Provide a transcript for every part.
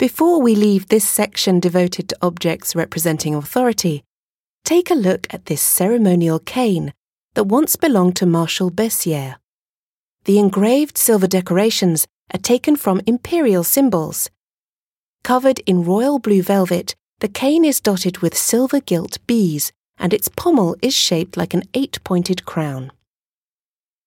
Before we leave this section devoted to objects representing authority, take a look at this ceremonial cane that once belonged to Marshal Bessières. The engraved silver decorations are taken from imperial symbols. Covered in royal blue velvet, the cane is dotted with silver gilt bees and its pommel is shaped like an eight pointed crown.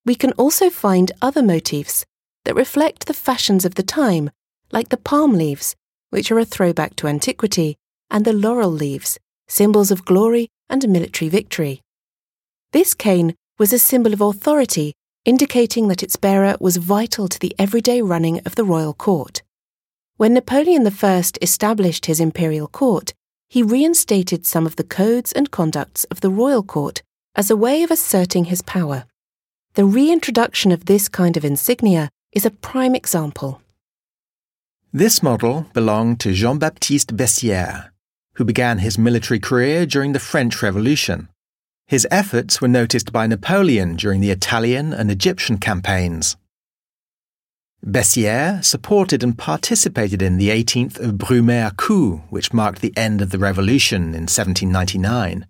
We can also find other motifs that reflect the fashions of the time, like the palm leaves, which are a throwback to antiquity, and the laurel leaves, symbols of glory and military victory. This cane was a symbol of authority, indicating that its bearer was vital to the everyday running of the royal court. When Napoleon I established his imperial court, he reinstated some of the codes and conducts of the royal court as a way of asserting his power. The reintroduction of this kind of insignia is a prime example. This model belonged to Jean Baptiste Bessières, who began his military career during the French Revolution. His efforts were noticed by Napoleon during the Italian and Egyptian campaigns. Bessières supported and participated in the 18th of Brumaire coup, which marked the end of the revolution in 1799.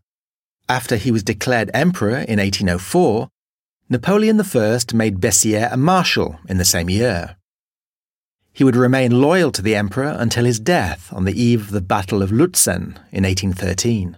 After he was declared emperor in 1804, Napoleon I made Bessières a marshal in the same year. He would remain loyal to the emperor until his death on the eve of the Battle of Lutzen in 1813.